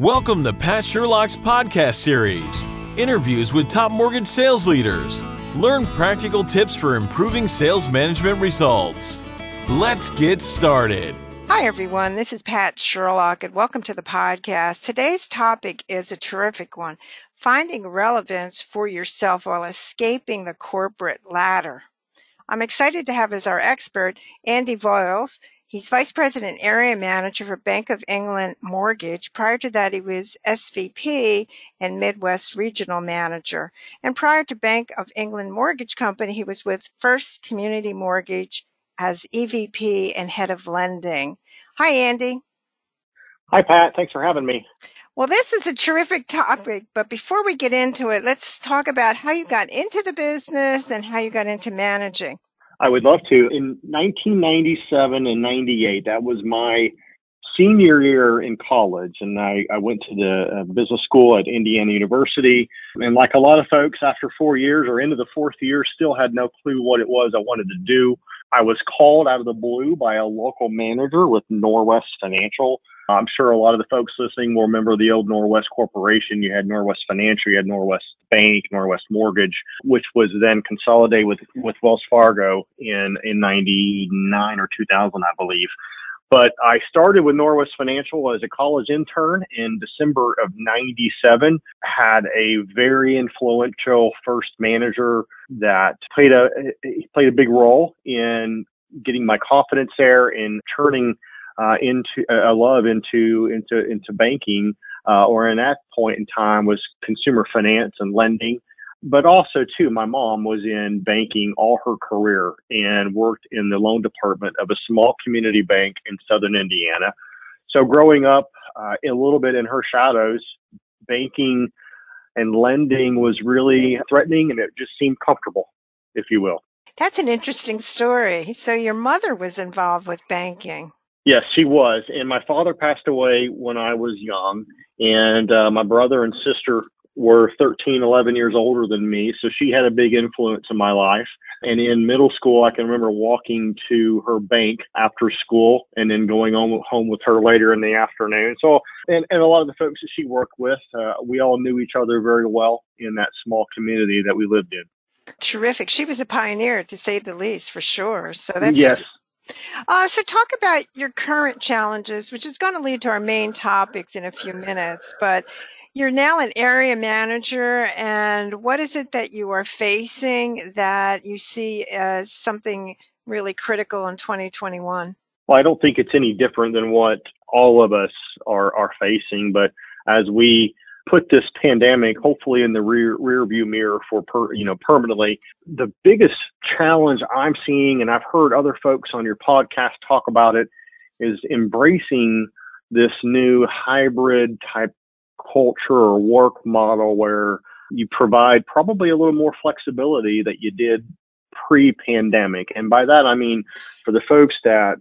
Welcome to Pat Sherlock's podcast series interviews with top mortgage sales leaders. Learn practical tips for improving sales management results. Let's get started. Hi, everyone. This is Pat Sherlock, and welcome to the podcast. Today's topic is a terrific one finding relevance for yourself while escaping the corporate ladder. I'm excited to have as our expert Andy Voiles. He's Vice President Area Manager for Bank of England Mortgage. Prior to that, he was SVP and Midwest Regional Manager. And prior to Bank of England Mortgage Company, he was with First Community Mortgage as EVP and Head of Lending. Hi, Andy. Hi, Pat. Thanks for having me. Well, this is a terrific topic, but before we get into it, let's talk about how you got into the business and how you got into managing. I would love to. In 1997 and 98, that was my senior year in college, and I, I went to the uh, business school at Indiana University. And like a lot of folks, after four years or into the fourth year, still had no clue what it was I wanted to do. I was called out of the blue by a local manager with Norwest Financial I'm sure a lot of the folks listening will remember the old Norwest Corporation. You had Norwest Financial, you had Norwest Bank, Norwest Mortgage, which was then consolidated with, with Wells Fargo in, in 99 or 2000, I believe. But I started with Norwest Financial as a college intern in December of 97, had a very influential first manager that played a, played a big role in getting my confidence there and turning uh, into a love into into into banking, uh, or in that point in time was consumer finance and lending. But also too, my mom was in banking all her career and worked in the loan department of a small community bank in southern Indiana. So growing up uh, a little bit in her shadows, banking and lending was really threatening, and it just seemed comfortable, if you will. That's an interesting story. So your mother was involved with banking. Yes, she was. And my father passed away when I was young. And uh, my brother and sister were 13, 11 years older than me. So she had a big influence in my life. And in middle school, I can remember walking to her bank after school and then going home, home with her later in the afternoon. So, and, and a lot of the folks that she worked with, uh, we all knew each other very well in that small community that we lived in. Terrific. She was a pioneer, to say the least, for sure. So that's yes. Uh, so, talk about your current challenges, which is going to lead to our main topics in a few minutes. But you're now an area manager, and what is it that you are facing that you see as something really critical in 2021? Well, I don't think it's any different than what all of us are, are facing. But as we put this pandemic hopefully in the rear rear view mirror for per, you know permanently. The biggest challenge i'm seeing and i've heard other folks on your podcast talk about it is embracing this new hybrid type culture or work model where you provide probably a little more flexibility that you did pre-pandemic. And by that i mean for the folks that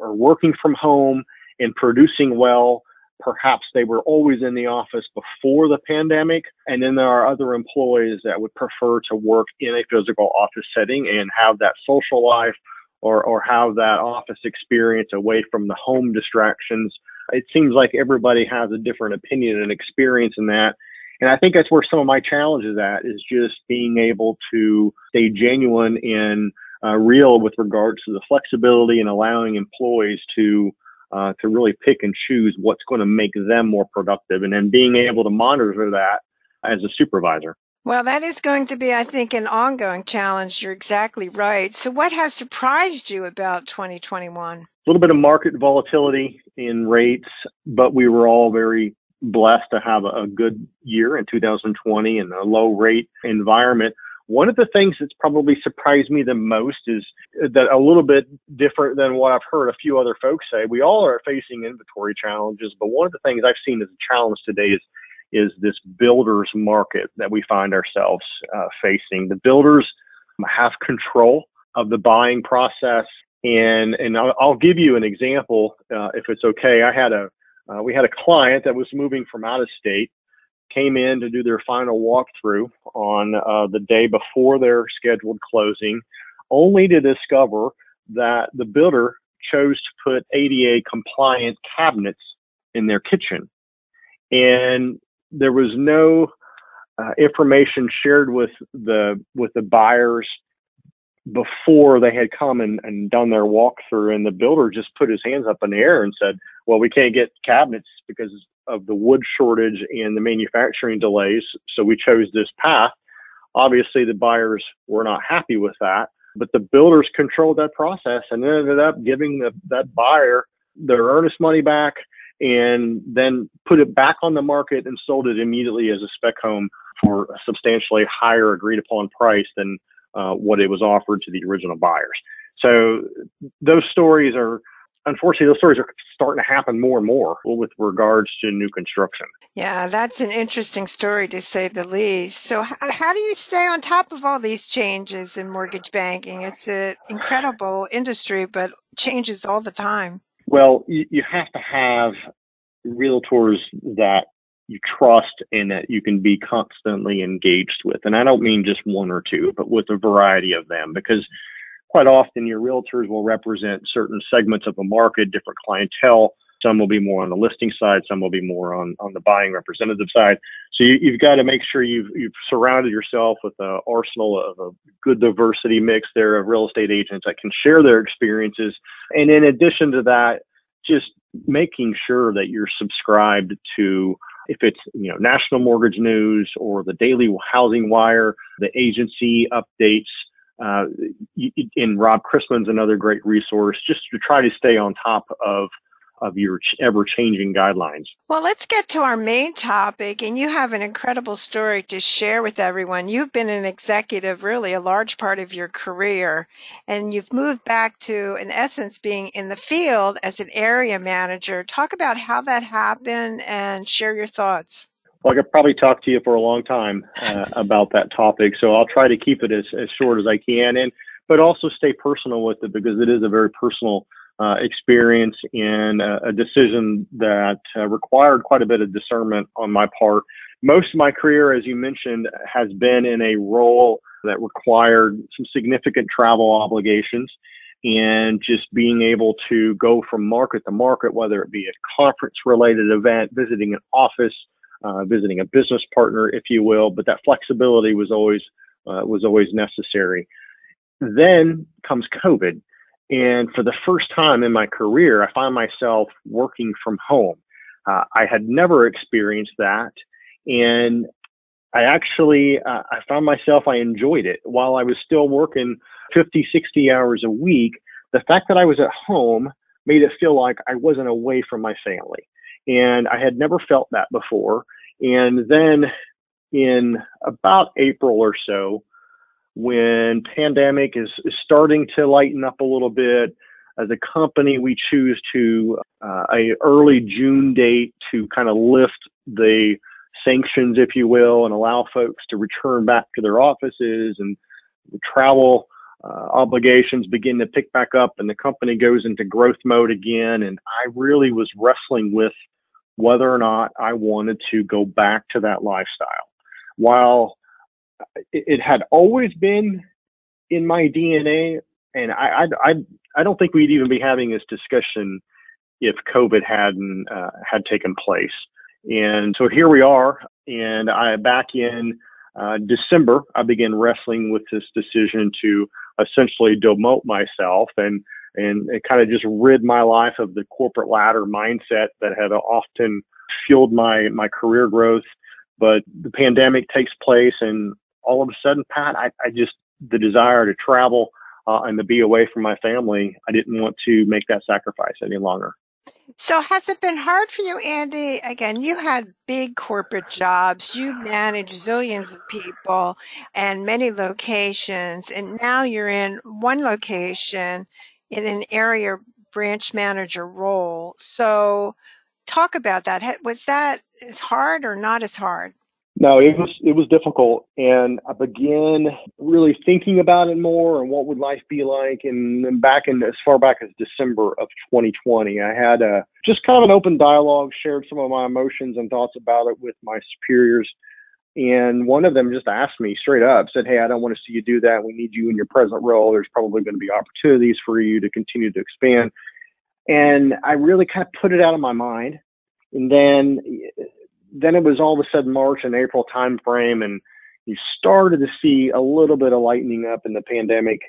are working from home and producing well perhaps they were always in the office before the pandemic. And then there are other employees that would prefer to work in a physical office setting and have that social life or, or have that office experience away from the home distractions. It seems like everybody has a different opinion and experience in that. And I think that's where some of my challenge is at is just being able to stay genuine and uh, real with regards to the flexibility and allowing employees to uh, to really pick and choose what's going to make them more productive and then being able to monitor that as a supervisor. Well, that is going to be, I think, an ongoing challenge. You're exactly right. So, what has surprised you about 2021? A little bit of market volatility in rates, but we were all very blessed to have a good year in 2020 and a low rate environment. One of the things that's probably surprised me the most is that a little bit different than what I've heard a few other folks say. We all are facing inventory challenges, but one of the things I've seen as a challenge today is is this builders market that we find ourselves uh, facing. The builders have control of the buying process, and and I'll, I'll give you an example uh, if it's okay. I had a uh, we had a client that was moving from out of state came in to do their final walkthrough on uh, the day before their scheduled closing, only to discover that the builder chose to put ADA compliant cabinets in their kitchen. and there was no uh, information shared with the with the buyers before they had come and, and done their walkthrough and the builder just put his hands up in the air and said well we can't get cabinets because of the wood shortage and the manufacturing delays so we chose this path obviously the buyers were not happy with that but the builders controlled that process and ended up giving the, that buyer their earnest money back and then put it back on the market and sold it immediately as a spec home for a substantially higher agreed upon price than uh, what it was offered to the original buyers. So those stories are unfortunately those stories are starting to happen more and more with regards to new construction. Yeah, that's an interesting story to say the least. So how, do you stay on top of all these changes in mortgage banking? It's an incredible industry, but changes all the time. Well, you, you have to have realtors that you trust and that you can be constantly engaged with. And I don't mean just one or two, but with a variety of them because quite often your realtors will represent certain segments of a market, different clientele. Some will be more on the listing side, some will be more on, on the buying representative side. So you, have got to make sure you've, you've surrounded yourself with an arsenal of a good diversity mix there of real estate agents that can share their experiences. And in addition to that, just making sure that you're subscribed to if it's you know national mortgage news or the daily housing wire the agency updates uh, and rob chrisman's another great resource just to try to stay on top of of your ever changing guidelines. Well, let's get to our main topic. And you have an incredible story to share with everyone. You've been an executive really a large part of your career, and you've moved back to, in essence, being in the field as an area manager. Talk about how that happened and share your thoughts. Well, I could probably talk to you for a long time uh, about that topic, so I'll try to keep it as, as short as I can, and but also stay personal with it because it is a very personal uh, experience and a, a decision that uh, required quite a bit of discernment on my part. Most of my career, as you mentioned, has been in a role that required some significant travel obligations and just being able to go from market to market, whether it be a conference related event, visiting an office, uh, visiting a business partner, if you will, but that flexibility was always uh, was always necessary. Then comes COVID, and for the first time in my career, I find myself working from home. Uh, I had never experienced that. And I actually, uh, I found myself, I enjoyed it while I was still working 50, 60 hours a week. The fact that I was at home made it feel like I wasn't away from my family. And I had never felt that before. And then in about April or so, when pandemic is, is starting to lighten up a little bit. As a company, we choose to uh, a early June date to kind of lift the sanctions, if you will, and allow folks to return back to their offices and the travel uh, obligations begin to pick back up and the company goes into growth mode again. And I really was wrestling with whether or not I wanted to go back to that lifestyle. While it, had always been in my DNA, and I, I, I, don't think we'd even be having this discussion if COVID hadn't uh, had taken place. And so here we are, and I back in uh, December, I began wrestling with this decision to essentially demote myself and and it kind of just rid my life of the corporate ladder mindset that had often fueled my my career growth. But the pandemic takes place, and all of a sudden, Pat, I, I just the desire to travel uh, and to be away from my family, I didn't want to make that sacrifice any longer. So, has it been hard for you, Andy? Again, you had big corporate jobs, you managed zillions of people and many locations, and now you're in one location in an area branch manager role. So, talk about that. Was that as hard or not as hard? No, it was it was difficult, and I began really thinking about it more and what would life be like. And then back in as far back as December of 2020, I had a just kind of an open dialogue, shared some of my emotions and thoughts about it with my superiors. And one of them just asked me straight up, said, "Hey, I don't want to see you do that. We need you in your present role. There's probably going to be opportunities for you to continue to expand." And I really kind of put it out of my mind. And then then it was all of a sudden March and April timeframe, and you started to see a little bit of lightening up in the pandemic.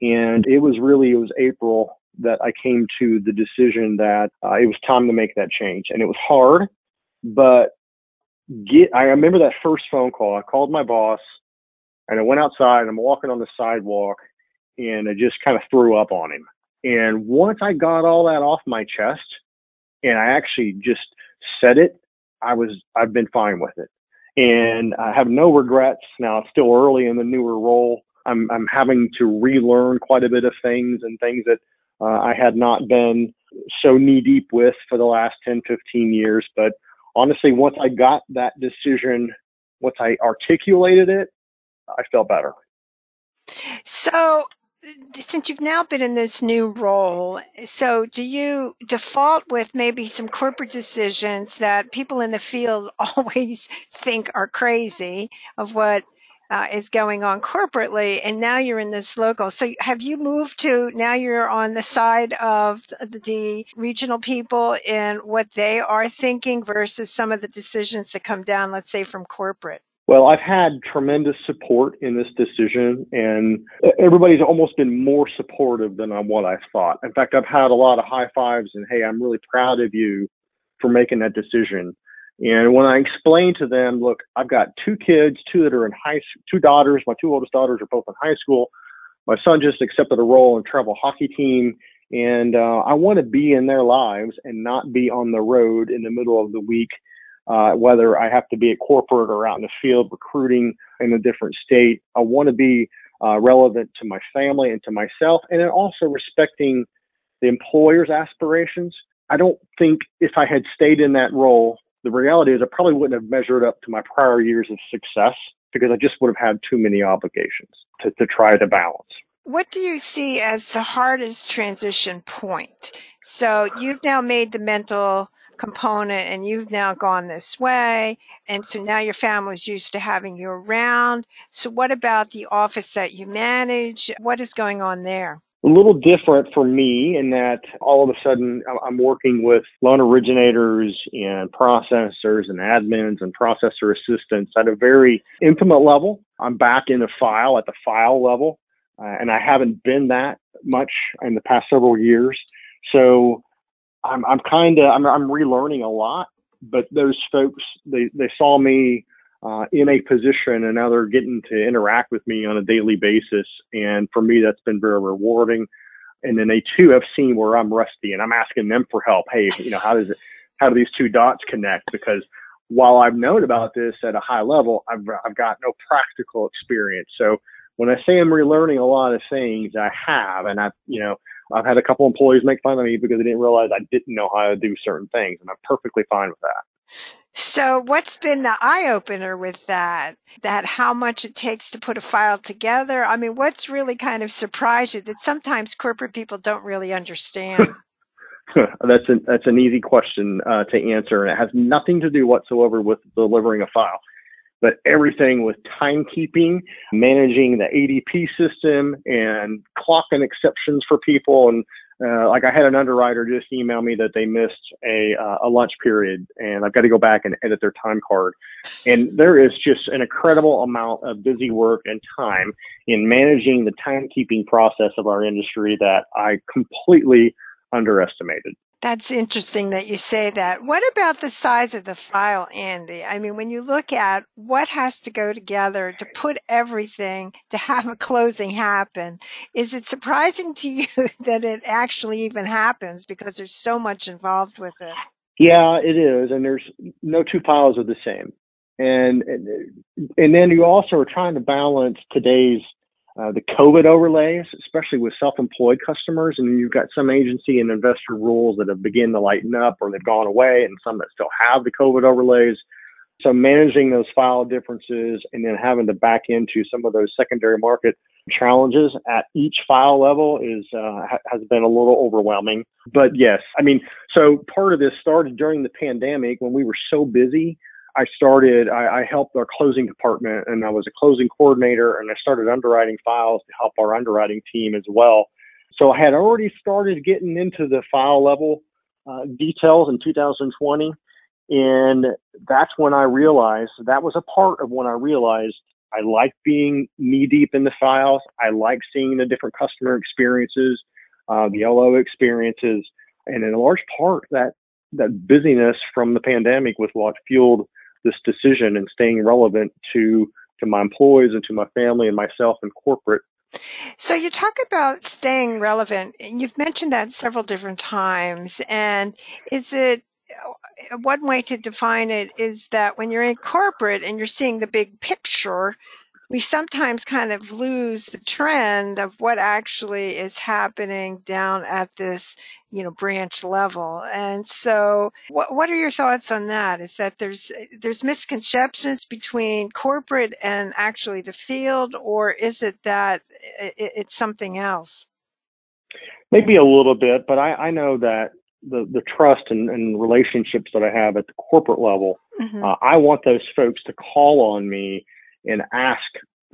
And it was really it was April that I came to the decision that uh, it was time to make that change, and it was hard, but get. I remember that first phone call. I called my boss, and I went outside. and I'm walking on the sidewalk, and I just kind of threw up on him. And once I got all that off my chest, and I actually just said it, I was I've been fine with it, and I have no regrets. Now it's still early in the newer role. I'm I'm having to relearn quite a bit of things and things that uh, I had not been so knee deep with for the last 10, 15 years. But honestly, once I got that decision, once I articulated it, I felt better. So, uh, since you've now been in this new role, so do you default with maybe some corporate decisions that people in the field always think are crazy of what uh, is going on corporately, and now you're in this local. So have you moved to now you're on the side of the regional people and what they are thinking versus some of the decisions that come down, let's say, from corporate? Well, I've had tremendous support in this decision, and everybody's almost been more supportive than what I thought. In fact, I've had a lot of high fives and, hey, I'm really proud of you for making that decision. And when I explained to them, look, I've got two kids, two that are in high, two daughters. My two oldest daughters are both in high school. My son just accepted a role in travel hockey team, and uh, I want to be in their lives and not be on the road in the middle of the week. Uh, whether I have to be at corporate or out in the field recruiting in a different state, I want to be uh, relevant to my family and to myself, and then also respecting the employer's aspirations. I don't think if I had stayed in that role, the reality is I probably wouldn't have measured up to my prior years of success because I just would have had too many obligations to, to try to balance. What do you see as the hardest transition point? So you've now made the mental component and you've now gone this way. And so now your family's used to having you around. So what about the office that you manage? What is going on there? A little different for me in that all of a sudden I'm working with loan originators and processors and admins and processor assistants at a very intimate level. I'm back in the file at the file level, uh, and I haven't been that much in the past several years. So I'm, I'm kind of I'm, I'm relearning a lot. But those folks they they saw me uh, in a position and now they're getting to interact with me on a daily basis. And for me, that's been very rewarding. And then they too have seen where I'm rusty and I'm asking them for help. Hey, you know, how does it, how do these two dots connect? Because while I've known about this at a high level, I've, I've got no practical experience. So when I say I'm relearning a lot of things, I have, and I've, you know, I've had a couple employees make fun of me because they didn't realize I didn't know how to do certain things, and I'm perfectly fine with that. So, what's been the eye opener with that? That how much it takes to put a file together? I mean, what's really kind of surprised you that sometimes corporate people don't really understand? that's an that's an easy question uh, to answer, and it has nothing to do whatsoever with delivering a file, but everything with timekeeping, managing the ADP system, and clocking exceptions for people, and uh, like I had an underwriter just email me that they missed a uh, a lunch period, and I've got to go back and edit their time card. And there is just an incredible amount of busy work and time in managing the timekeeping process of our industry that I completely underestimated. That's interesting that you say that. What about the size of the file, Andy? I mean, when you look at what has to go together to put everything to have a closing happen, is it surprising to you that it actually even happens because there's so much involved with it? Yeah, it is, and there's no two files are the same. And and, and then you also are trying to balance today's uh, the COVID overlays, especially with self-employed customers, and you've got some agency and investor rules that have begun to lighten up or they've gone away, and some that still have the COVID overlays. So managing those file differences and then having to back into some of those secondary market challenges at each file level is uh, has been a little overwhelming. But yes, I mean, so part of this started during the pandemic when we were so busy I started, I, I, helped our closing department and I was a closing coordinator and I started underwriting files to help our underwriting team as well. So I had already started getting into the file level uh, details in 2020. And that's when I realized that was a part of when I realized I like being knee deep in the files. I like seeing the different customer experiences, uh, the LO experiences, and in a large part that that busyness from the pandemic was what fueled this decision and staying relevant to to my employees and to my family and myself and corporate. So you talk about staying relevant, and you've mentioned that several different times. And is it uh, one way to define it is that when you're in corporate and you're seeing the big picture, we sometimes kind of lose the trend of what actually is happening down at this, you know, branch level. And so what, what are your thoughts on that? Is that there's, there's misconceptions between corporate and actually the field, or is it that it, it's something else? Maybe a little bit, but I, I know that the, the trust and, and relationships that I have at the corporate level, mm-hmm. uh, I want those folks to call on me and ask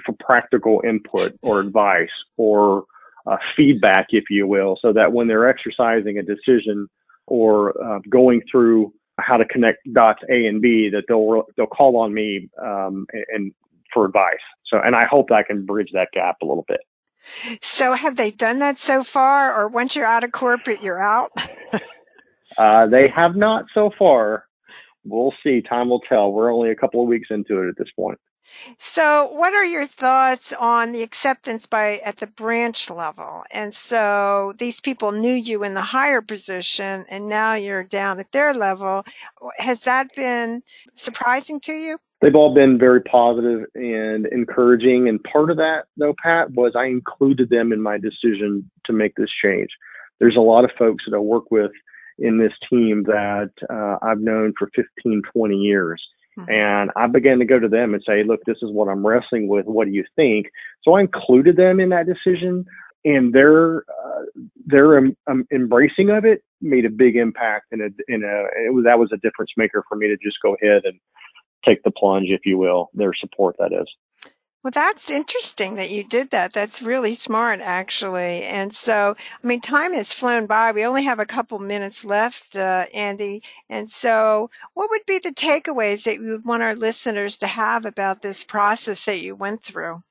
for practical input or advice or uh, feedback, if you will, so that when they're exercising a decision or uh, going through how to connect dots A and B, that they'll they'll call on me um, and, and for advice. So, and I hope I can bridge that gap a little bit. So, have they done that so far, or once you're out of corporate, you're out? uh, they have not so far. We'll see. Time will tell. We're only a couple of weeks into it at this point. So, what are your thoughts on the acceptance by at the branch level? And so, these people knew you in the higher position, and now you're down at their level. Has that been surprising to you? They've all been very positive and encouraging. And part of that, though, Pat, was I included them in my decision to make this change. There's a lot of folks that I work with in this team that uh, I've known for 15, 20 years Mm-hmm. And I began to go to them and say, look, this is what I'm wrestling with. What do you think? So I included them in that decision, and their uh, their um, um, embracing of it made a big impact. And a, in a it was that was a difference maker for me to just go ahead and take the plunge, if you will. Their support, that is. Well, that's interesting that you did that. That's really smart, actually. And so, I mean, time has flown by. We only have a couple minutes left, uh, Andy. And so, what would be the takeaways that you would want our listeners to have about this process that you went through?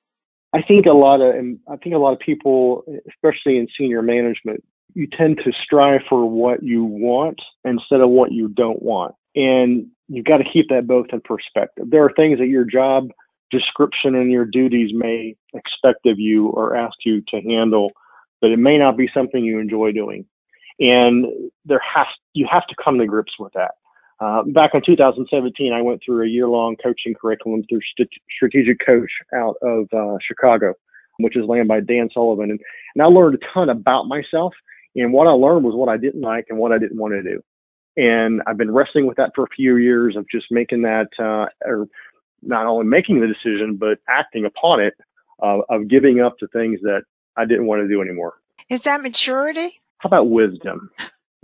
I think a lot of, I think a lot of people, especially in senior management, you tend to strive for what you want instead of what you don't want. And you've got to keep that both in perspective. There are things that your job description and your duties may expect of you or ask you to handle, but it may not be something you enjoy doing. And there has you have to come to grips with that. Uh, back in 2017, I went through a year-long coaching curriculum through St- Strategic Coach out of uh, Chicago, which is led by Dan Sullivan, and, and I learned a ton about myself. And what I learned was what I didn't like and what I didn't want to do. And I've been wrestling with that for a few years of just making that uh, or not only making the decision but acting upon it uh, of giving up to things that I didn't want to do anymore. Is that maturity? How about wisdom?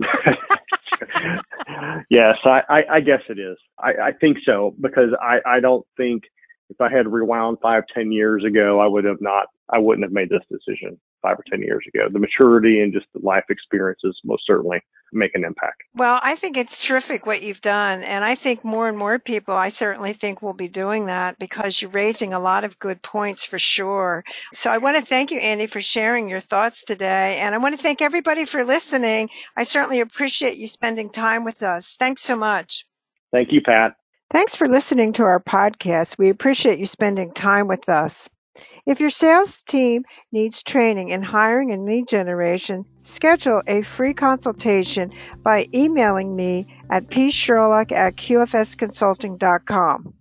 yes, I, I, I, guess it is. I, I think so because I, I don't think if I had rewound five, ten years ago, I would have not, I wouldn't have made this decision five or 10 years ago. The maturity and just the life experiences most certainly make an impact. Well, I think it's terrific what you've done. And I think more and more people, I certainly think will be doing that because you're raising a lot of good points for sure. So I want to thank you, Andy, for sharing your thoughts today. And I want to thank everybody for listening. I certainly appreciate you spending time with us. Thanks so much. Thank you, Pat. Thanks for listening to our podcast. We appreciate you spending time with us. If your sales team needs training in hiring and lead generation, schedule a free consultation by emailing me at psherlock at qfsconsulting.com.